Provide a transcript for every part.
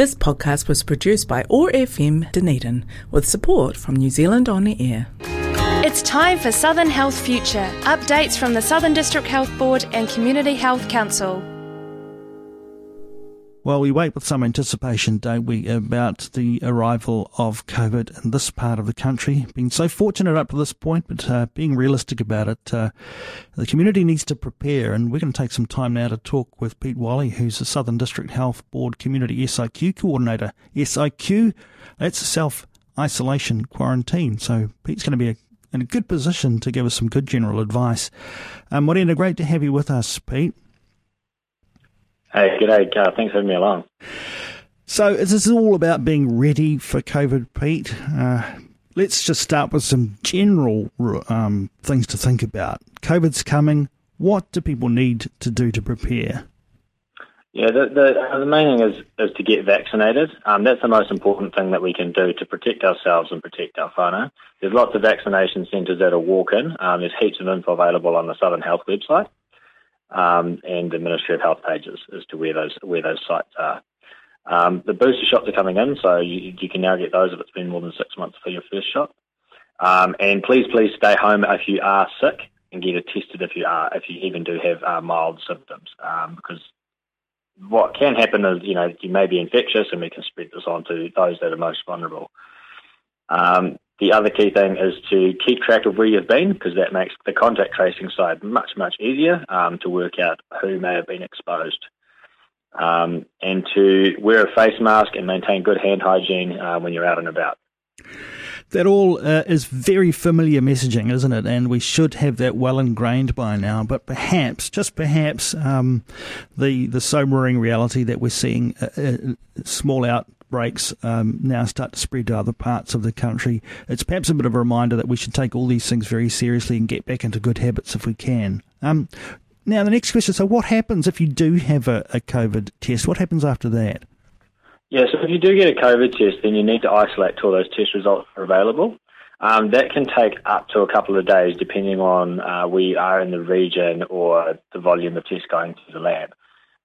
This podcast was produced by OAR FM Dunedin with support from New Zealand On Air. It's time for Southern Health Future updates from the Southern District Health Board and Community Health Council. Well, we wait with some anticipation, don't we, about the arrival of COVID in this part of the country. Been so fortunate up to this point, but uh, being realistic about it, uh, the community needs to prepare. And we're going to take some time now to talk with Pete Whalley, who's the Southern District Health Board Community SIQ Coordinator. SIQ, that's self isolation quarantine. So Pete's going to be a, in a good position to give us some good general advice. Um, Morena, great to have you with us, Pete. Hey, g'day, Carl. Thanks for having me along. So, is this all about being ready for COVID, Pete? Uh, let's just start with some general um, things to think about. COVID's coming. What do people need to do to prepare? Yeah, the, the, the main thing is, is to get vaccinated. Um, that's the most important thing that we can do to protect ourselves and protect our whānau. There's lots of vaccination centres that are walk-in. Um, there's heaps of info available on the Southern Health website um, and the Ministry of Health pages as to where those where those sites are. Um, the booster shots are coming in, so you, you, can now get those if it's been more than six months for your first shot. Um, and please, please stay home if you are sick and get it tested if you are if you even do have uh, mild symptoms, um, because what can happen is you know you may be infectious and we can spread this on to those that are most vulnerable. Um, the other key thing is to keep track of where you've been because that makes the contact tracing side much, much easier um, to work out who may have been exposed. Um, and to wear a face mask and maintain good hand hygiene uh, when you're out and about. That all uh, is very familiar messaging, isn't it? And we should have that well ingrained by now. But perhaps, just perhaps, um, the the sobering reality that we're seeing uh, uh small out outbreaks um, now start to spread to other parts of the country, it's perhaps a bit of a reminder that we should take all these things very seriously and get back into good habits if we can. Um, now, the next question so, what happens if you do have a, a COVID test? What happens after that? Yeah, so if you do get a COVID test, then you need to isolate till those test results are available. Um, that can take up to a couple of days, depending on uh, where you are in the region or the volume of tests going to the lab.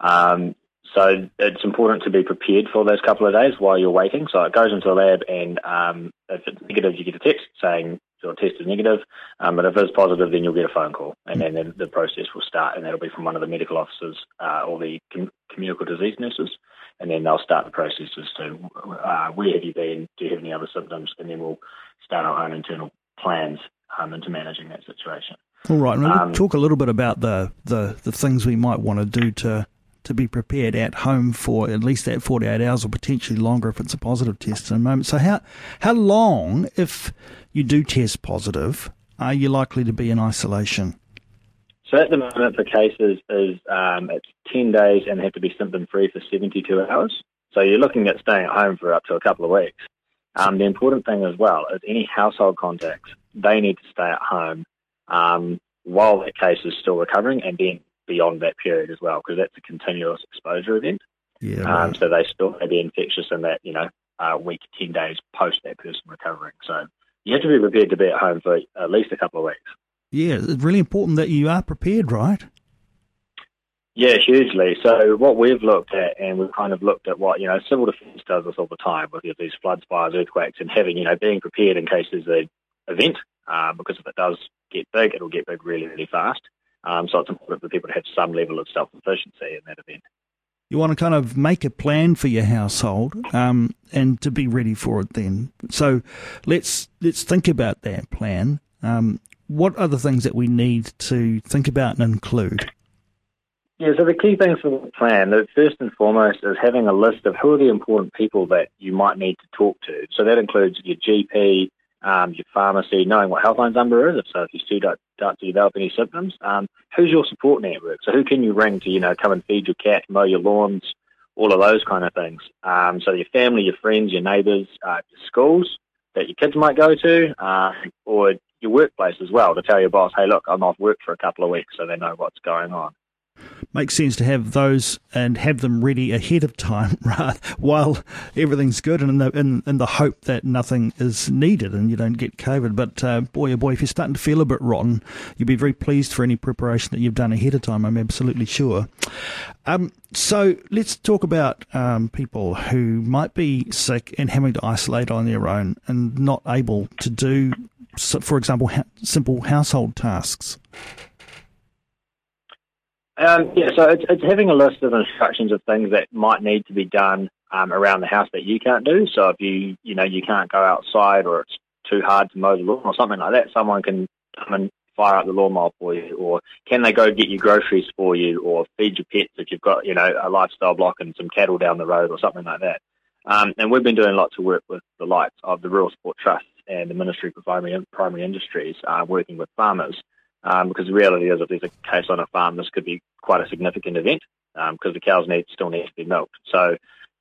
Um, so it's important to be prepared for those couple of days while you're waiting. So it goes into the lab, and um, if it's negative, you get a text saying your test is negative. Um, but if it's positive, then you'll get a phone call, and then the, the process will start, and that'll be from one of the medical officers uh, or the com- communicable disease nurses, and then they'll start the process as to uh, where have you been, do you have any other symptoms, and then we'll start our own internal plans um, into managing that situation. All right, and we'll um, talk a little bit about the, the, the things we might want to do to to be prepared at home for at least that 48 hours or potentially longer if it's a positive test in a moment. So how, how long, if you do test positive, are you likely to be in isolation? So at the moment, the cases is um, it's 10 days and have to be symptom free for 72 hours. So you're looking at staying at home for up to a couple of weeks. Um, the important thing as well is any household contacts, they need to stay at home um, while that case is still recovering and then beyond that period as well, because that's a continuous exposure event. Yeah. Right. Um, so they still may be infectious in that, you know, uh, week, 10 days post that person recovering. So you have to be prepared to be at home for at least a couple of weeks. Yeah, it's really important that you are prepared, right? Yeah, hugely. So what we've looked at, and we've kind of looked at what you know, civil defence does this all the time with these floods, fires, earthquakes, and having you know being prepared in case there's an event, uh, because if it does get big, it'll get big really, really fast. Um, so it's important for people to have some level of self sufficiency in that event. You want to kind of make a plan for your household um, and to be ready for it then. So let's let's think about that plan. Um, what are the things that we need to think about and include? Yeah, so the key things for the plan, the first and foremost, is having a list of who are the important people that you might need to talk to. So that includes your GP, um, your pharmacy, knowing what Healthline's number is. So if you still don't, start to develop any symptoms, um, who's your support network? So who can you ring to, you know, come and feed your cat, mow your lawns, all of those kind of things. Um, so your family, your friends, your neighbours, uh, your schools that your kids might go to, uh, or your workplace as well to tell your boss, hey, look, I'm off work for a couple of weeks so they know what's going on. Makes sense to have those and have them ready ahead of time, right? While everything's good, and in the in, in the hope that nothing is needed and you don't get COVID. But uh, boy, oh boy, if you're starting to feel a bit rotten, you'll be very pleased for any preparation that you've done ahead of time. I'm absolutely sure. Um, so let's talk about um, people who might be sick and having to isolate on their own and not able to do, for example, ha- simple household tasks. Um, yeah, so it's, it's having a list of instructions of things that might need to be done um, around the house that you can't do. So if you you know you can't go outside or it's too hard to mow the lawn or something like that, someone can come and fire up the lawnmower for you, or can they go get you groceries for you, or feed your pets if you've got you know a lifestyle block and some cattle down the road or something like that. Um, and we've been doing lots of work with the likes of the Rural Support Trust and the Ministry for Primary, Primary Industries, uh, working with farmers um, because the reality is, if there's a case on a farm, this could be quite a significant event um, because the cows need still need to be milked. So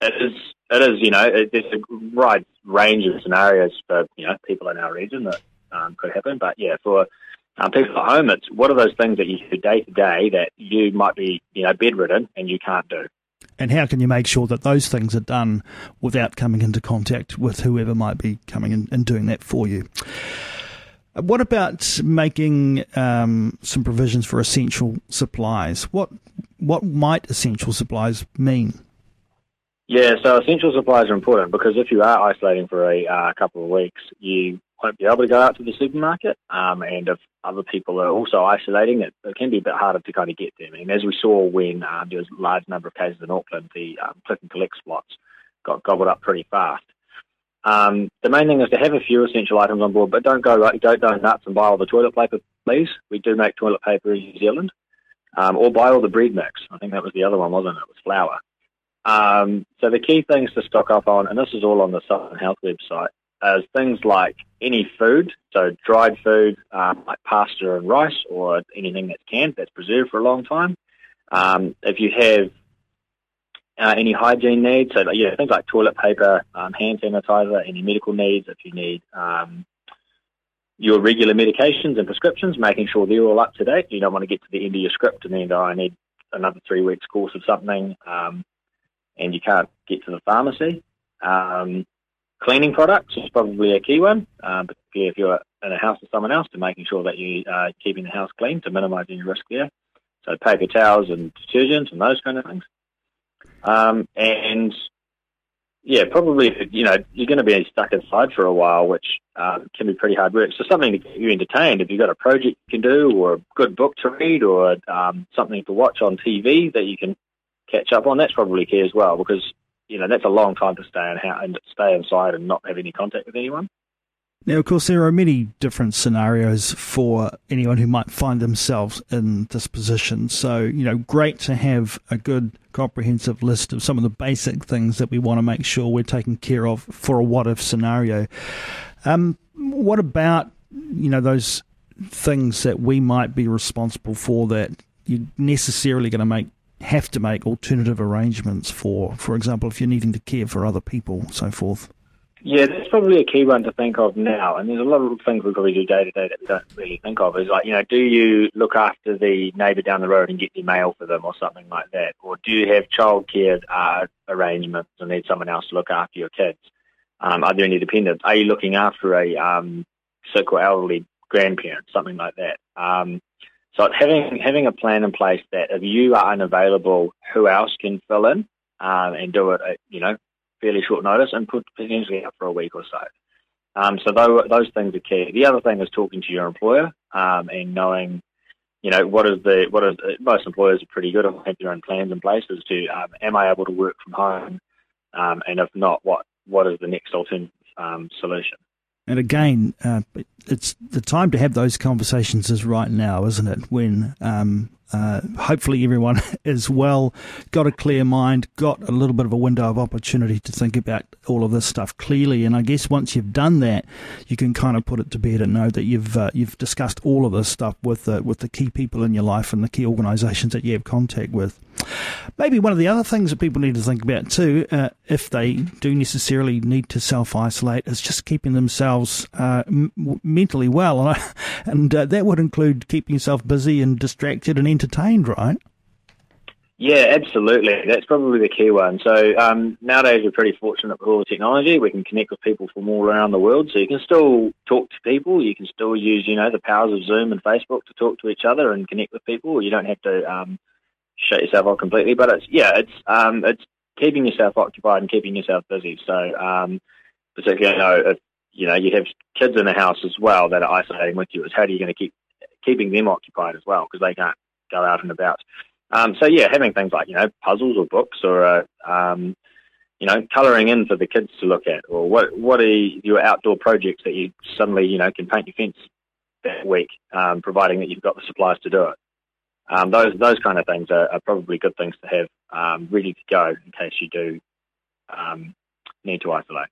it is, it is, you know, it, there's a wide range of scenarios for you know people in our region that um, could happen. But yeah, for um, people at home, it's what are those things that you do day to day that you might be, you know, bedridden and you can't do. And how can you make sure that those things are done without coming into contact with whoever might be coming in and doing that for you? What about making um, some provisions for essential supplies? What what might essential supplies mean? Yeah, so essential supplies are important because if you are isolating for a uh, couple of weeks, you won't be able to go out to the supermarket. Um, and if other people are also isolating, it, it, can be a bit harder to kind of get them. And as we saw when um, there was a large number of cases in Auckland, the um, click and collect spots got gobbled up pretty fast. Um, the main thing is to have a few essential items on board, but don't go don't go nuts and buy all the toilet paper, please. We do make toilet paper in New Zealand, um, or buy all the bread mix. I think that was the other one, wasn't it? It was flour. Um, so the key things to stock up on, and this is all on the Southern Health website, is things like any food, so dried food um, like pasta and rice, or anything that's canned that's preserved for a long time. Um, if you have uh, any hygiene needs, so yeah, things like toilet paper, um, hand sanitizer, any medical needs, if you need um, your regular medications and prescriptions, making sure they're all up to date. You don't want to get to the end of your script and then oh, I need another three weeks course of something, um, and you can't get to the pharmacy. Um, cleaning products is probably a key one, uh, particularly if you're in a house with someone else, to making sure that you are keeping the house clean to minimise any risk there. So paper towels and detergents and those kind of things. Um, and yeah, probably you know you're going to be stuck inside for a while, which um, can be pretty hard work. So something to get you entertained. If you've got a project you can do, or a good book to read, or um, something to watch on TV that you can catch up on, that's probably key as well because you know that's a long time to stay in and stay inside and not have any contact with anyone. Now, of course, there are many different scenarios for anyone who might find themselves in this position. So, you know, great to have a good comprehensive list of some of the basic things that we want to make sure we're taking care of for a what if scenario. Um, what about, you know, those things that we might be responsible for that you're necessarily going to make have to make alternative arrangements for, for example, if you're needing to care for other people, so forth? Yeah, that's probably a key one to think of now. And there's a lot of things we probably do day to day that we don't really think of. Is like, you know, do you look after the neighbour down the road and get your mail for them or something like that? Or do you have childcare uh, arrangements and need someone else to look after your kids? Um, are there any dependents? Are you looking after a um, sick or elderly grandparent, something like that? Um, so having having a plan in place that if you are unavailable, who else can fill in um, and do it, you know, fairly short notice and put potentially out for a week or so. Um, so those, those things are key. The other thing is talking to your employer um, and knowing, you know, what is the what is most employers are pretty good at have their own plans in place as to um, am I able to work from home, um, and if not, what what is the next alternative um, solution? And again, uh, it's the time to have those conversations is right now, isn't it? When um, uh, hopefully, everyone is well, got a clear mind, got a little bit of a window of opportunity to think about all of this stuff clearly. And I guess once you've done that, you can kind of put it to bed and know that you've uh, you've discussed all of this stuff with with the key people in your life and the key organisations that you have contact with. Maybe one of the other things that people need to think about too, uh, if they do necessarily need to self isolate, is just keeping themselves uh, m- mentally well, and, uh, that would include keeping yourself busy and distracted and entertained, right? Yeah, absolutely. That's probably the key one. So um, nowadays we're pretty fortunate with all the technology. We can connect with people from all around the world. So you can still talk to people. You can still use, you know, the powers of Zoom and Facebook to talk to each other and connect with people. You don't have to um, shut yourself off completely. But it's yeah, it's um, it's keeping yourself occupied and keeping yourself busy. So um, particularly, you know, if you know you have kids in the house as well that are isolating with you, is how are you going to keep keeping them occupied as well because they can't go out and about. Um, so yeah, having things like you know puzzles or books or uh, um, you know colouring in for the kids to look at, or what what are your outdoor projects that you suddenly you know can paint your fence that week, um, providing that you've got the supplies to do it. Um, those those kind of things are, are, probably good things to have um, ready to go in case you do um, need to isolate.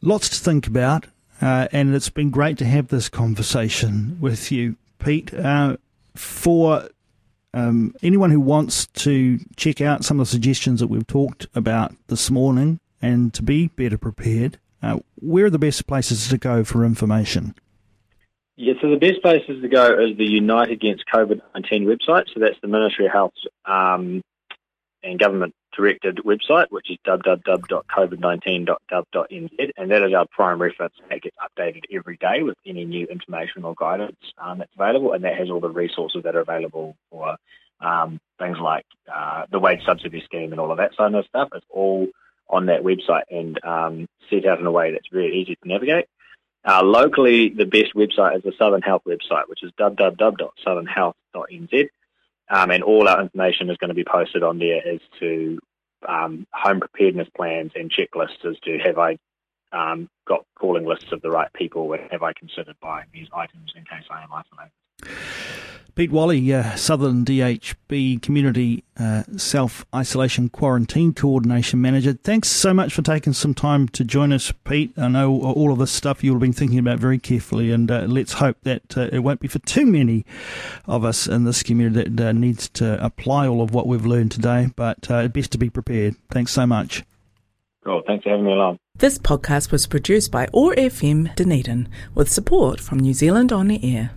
Lots to think about, uh, and it's been great to have this conversation with you, Pete. Uh, for um, anyone who wants to check out some of the suggestions that we've talked about this morning and to be better prepared, uh, where are the best places to go for information? Yeah, so the best places to go is the Unite Against COVID-19 website. So that's the Ministry of Health um, and Government directed website, which is www.covid19.gov.nz, and that is our prime reference. That gets updated every day with any new information or guidance um, that's available, and that has all the resources that are available for um, things like uh, the wage subsidy scheme and all of that sort of stuff. It's all on that website and um, set out in a way that's very easy to navigate. Uh, locally, the best website is the Southern Health website, which is www.southernhealth.nz. Um, and all our information is going to be posted on there as to um, home preparedness plans and checklists as to have I um, got calling lists of the right people and have I considered buying these items in case I am isolated. Pete Whalley, uh, Southern DHB Community uh, Self Isolation Quarantine Coordination Manager. Thanks so much for taking some time to join us, Pete. I know all of this stuff you've been thinking about very carefully, and uh, let's hope that uh, it won't be for too many of us in this community that uh, needs to apply all of what we've learned today. But uh, best to be prepared. Thanks so much. Cool. Thanks for having me along. This podcast was produced by OAR FM Dunedin with support from New Zealand On the Air.